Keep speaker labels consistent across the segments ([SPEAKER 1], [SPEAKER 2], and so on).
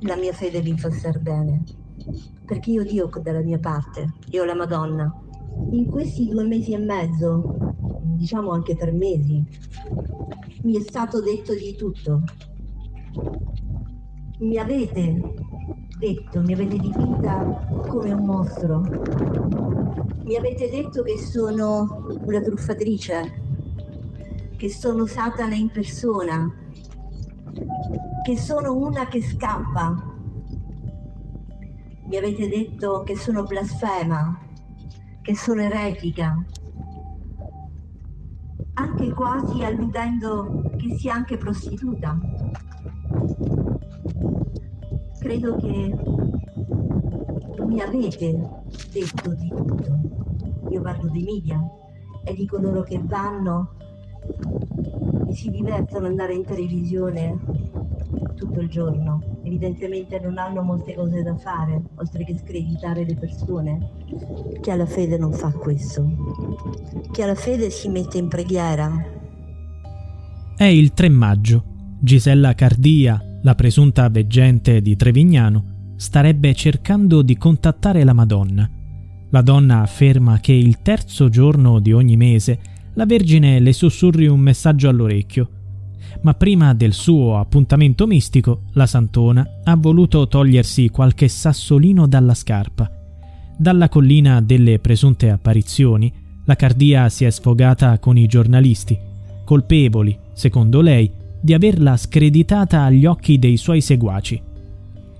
[SPEAKER 1] La mia fede mi fa star bene, perché io Dio dalla mia parte, io la Madonna. In questi due mesi e mezzo, diciamo anche tre mesi, mi è stato detto di tutto. Mi avete detto, mi avete dipinta come un mostro. Mi avete detto che sono una truffatrice, che sono Satana in persona, che sono una che scappa. Mi avete detto che sono blasfema, che sono eretica, anche quasi alludendo che sia anche prostituta. Credo che mi avete detto di tutto. Io parlo dei media e di coloro che vanno e si divertono ad andare in televisione tutto il giorno. Evidentemente non hanno molte cose da fare, oltre che screditare le persone. Chi ha la fede non fa questo. Chi ha la fede si mette in preghiera.
[SPEAKER 2] È il 3 maggio. Gisella Cardia, la presunta veggente di Trevignano, starebbe cercando di contattare la Madonna. La donna afferma che il terzo giorno di ogni mese la Vergine le sussurri un messaggio all'orecchio. Ma prima del suo appuntamento mistico, la Santona ha voluto togliersi qualche sassolino dalla scarpa. Dalla collina delle presunte apparizioni, la Cardia si è sfogata con i giornalisti, colpevoli, secondo lei, di averla screditata agli occhi dei suoi seguaci.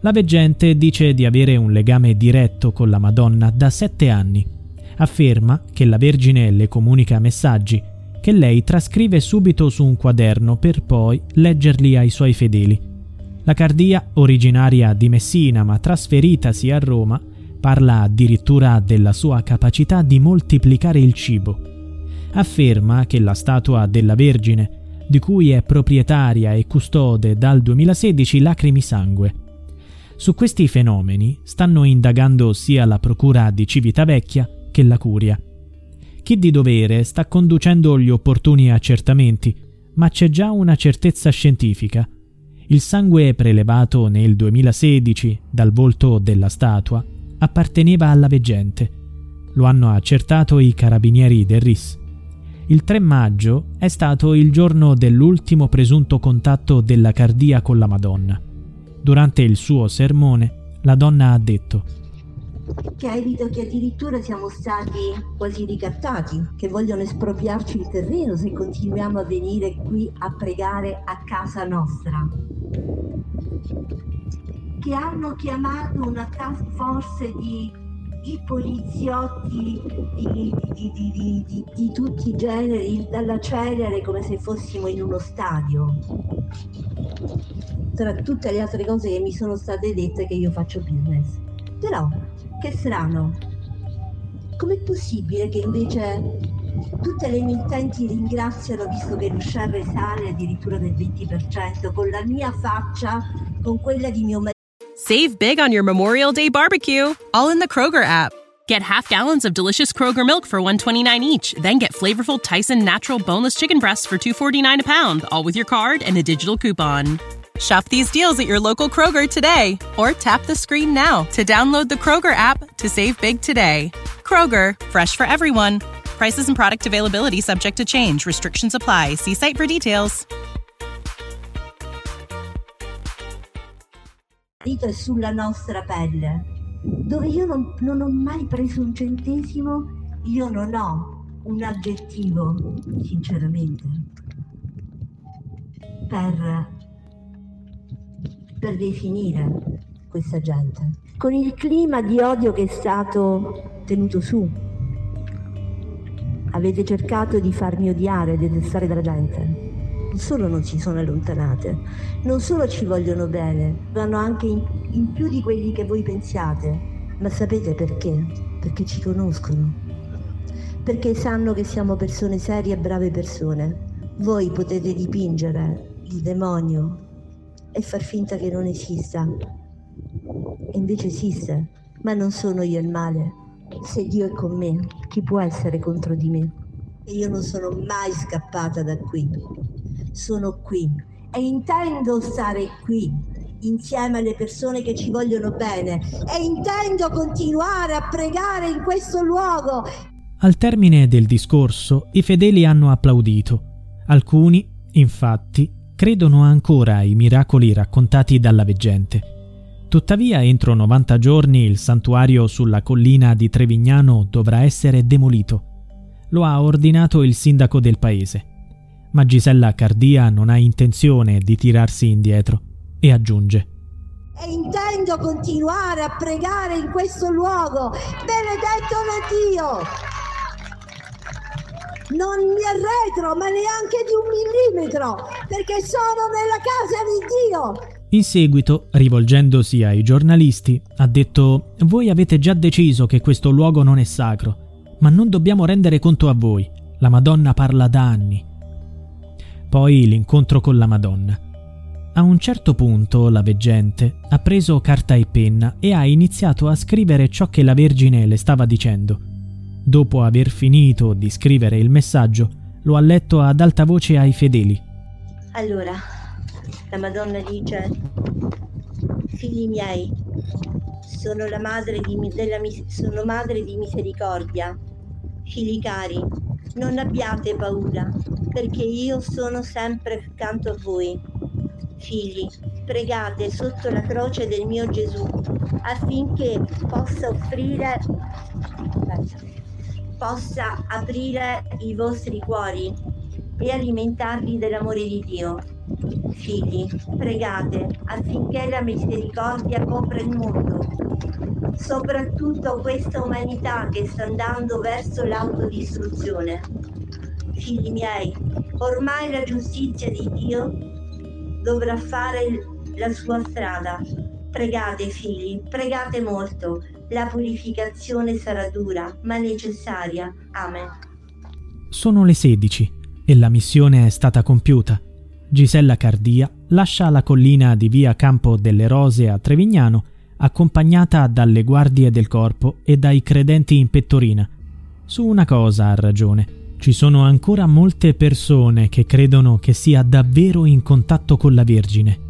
[SPEAKER 2] La veggente dice di avere un legame diretto con la Madonna da sette anni afferma che la Vergine le comunica messaggi che lei trascrive subito su un quaderno per poi leggerli ai suoi fedeli. La Cardia, originaria di Messina ma trasferitasi a Roma, parla addirittura della sua capacità di moltiplicare il cibo. Afferma che la statua della Vergine, di cui è proprietaria e custode dal 2016 Lacrimi Sangue. Su questi fenomeni stanno indagando sia la Procura di Civitavecchia che la curia. Chi di dovere sta conducendo gli opportuni accertamenti, ma c'è già una certezza scientifica. Il sangue prelevato nel 2016 dal volto della statua apparteneva alla veggente. Lo hanno accertato i carabinieri del RIS. Il 3 maggio è stato il giorno dell'ultimo presunto contatto della Cardia con la Madonna. Durante il suo sermone, la donna ha detto
[SPEAKER 1] che ha evitato che addirittura siamo stati quasi ricattati, che vogliono espropriarci il terreno se continuiamo a venire qui a pregare a casa nostra, che hanno chiamato una task force di, di poliziotti di, di, di, tutti i generi, dalla celere come se fossimo in uno stadio. Tra tutte le altre cose che mi sono state dette che io faccio business. Però che strano. Com'è possibile che invece tutte le emittenti ringraziano visto che addirittura del 20% con la mia faccia, con quella di mio marito?
[SPEAKER 3] Save big on your Memorial Day barbecue, all in the Kroger app. Get half gallons of delicious Kroger milk for 129 each, then get flavorful Tyson natural boneless chicken breasts for 249 a pound, all with your card and a digital coupon. Shop these deals at your local Kroger today or tap the screen now to download the Kroger app to save big today. Kroger, fresh for everyone. Prices and product availability subject to change. Restrictions apply. See site for details.
[SPEAKER 1] Dito sulla nostra pelle, dove io non, non ho mai preso un centesimo, io non ho un aggettivo, sinceramente, per per definire questa gente. Con il clima di odio che è stato tenuto su, avete cercato di farmi odiare, detestare della gente. non solo non si sono allontanate, non solo ci vogliono bene, vanno anche in, in più di quelli che voi pensiate. Ma sapete perché? Perché ci conoscono. Perché sanno che siamo persone serie e brave persone. Voi potete dipingere il demonio e far finta che non esista. E invece esiste, ma non sono io il male. Se Dio è con me, chi può essere contro di me? E io non sono mai scappata da qui. Sono qui e intendo stare qui insieme alle persone che ci vogliono bene e intendo continuare a pregare in questo luogo.
[SPEAKER 2] Al termine del discorso i fedeli hanno applaudito. Alcuni, infatti, credono ancora ai miracoli raccontati dalla veggente. Tuttavia, entro 90 giorni il santuario sulla collina di Trevignano dovrà essere demolito. Lo ha ordinato il sindaco del paese. Ma Gisella Cardia non ha intenzione di tirarsi indietro e aggiunge
[SPEAKER 1] e intendo continuare a pregare in questo luogo. Benedetto da Dio! Non mi arretro, ma neanche di un millimetro, perché sono nella casa di Dio.
[SPEAKER 2] In seguito, rivolgendosi ai giornalisti, ha detto Voi avete già deciso che questo luogo non è sacro, ma non dobbiamo rendere conto a voi. La Madonna parla da anni. Poi l'incontro con la Madonna. A un certo punto la veggente ha preso carta e penna e ha iniziato a scrivere ciò che la Vergine le stava dicendo. Dopo aver finito di scrivere il messaggio, lo ha letto ad alta voce ai fedeli.
[SPEAKER 1] Allora, la Madonna dice, figli miei, sono, madre di, della, sono madre di misericordia. Figli cari, non abbiate paura, perché io sono sempre accanto a voi. Figli, pregate sotto la croce del mio Gesù affinché possa offrire, possa aprire i vostri cuori e alimentarvi dell'amore di Dio Figli, pregate affinché la misericordia copra il mondo, soprattutto questa umanità che sta andando verso l'autodistruzione. Figli miei, ormai la giustizia di Dio dovrà fare la sua strada. Pregate figli, pregate molto. La purificazione sarà dura, ma necessaria. Amen.
[SPEAKER 2] Sono le 16 e la missione è stata compiuta. Gisella Cardia lascia la collina di via Campo delle Rose a Trevignano, accompagnata dalle guardie del corpo e dai credenti in pettorina. Su una cosa ha ragione. Ci sono ancora molte persone che credono che sia davvero in contatto con la Vergine.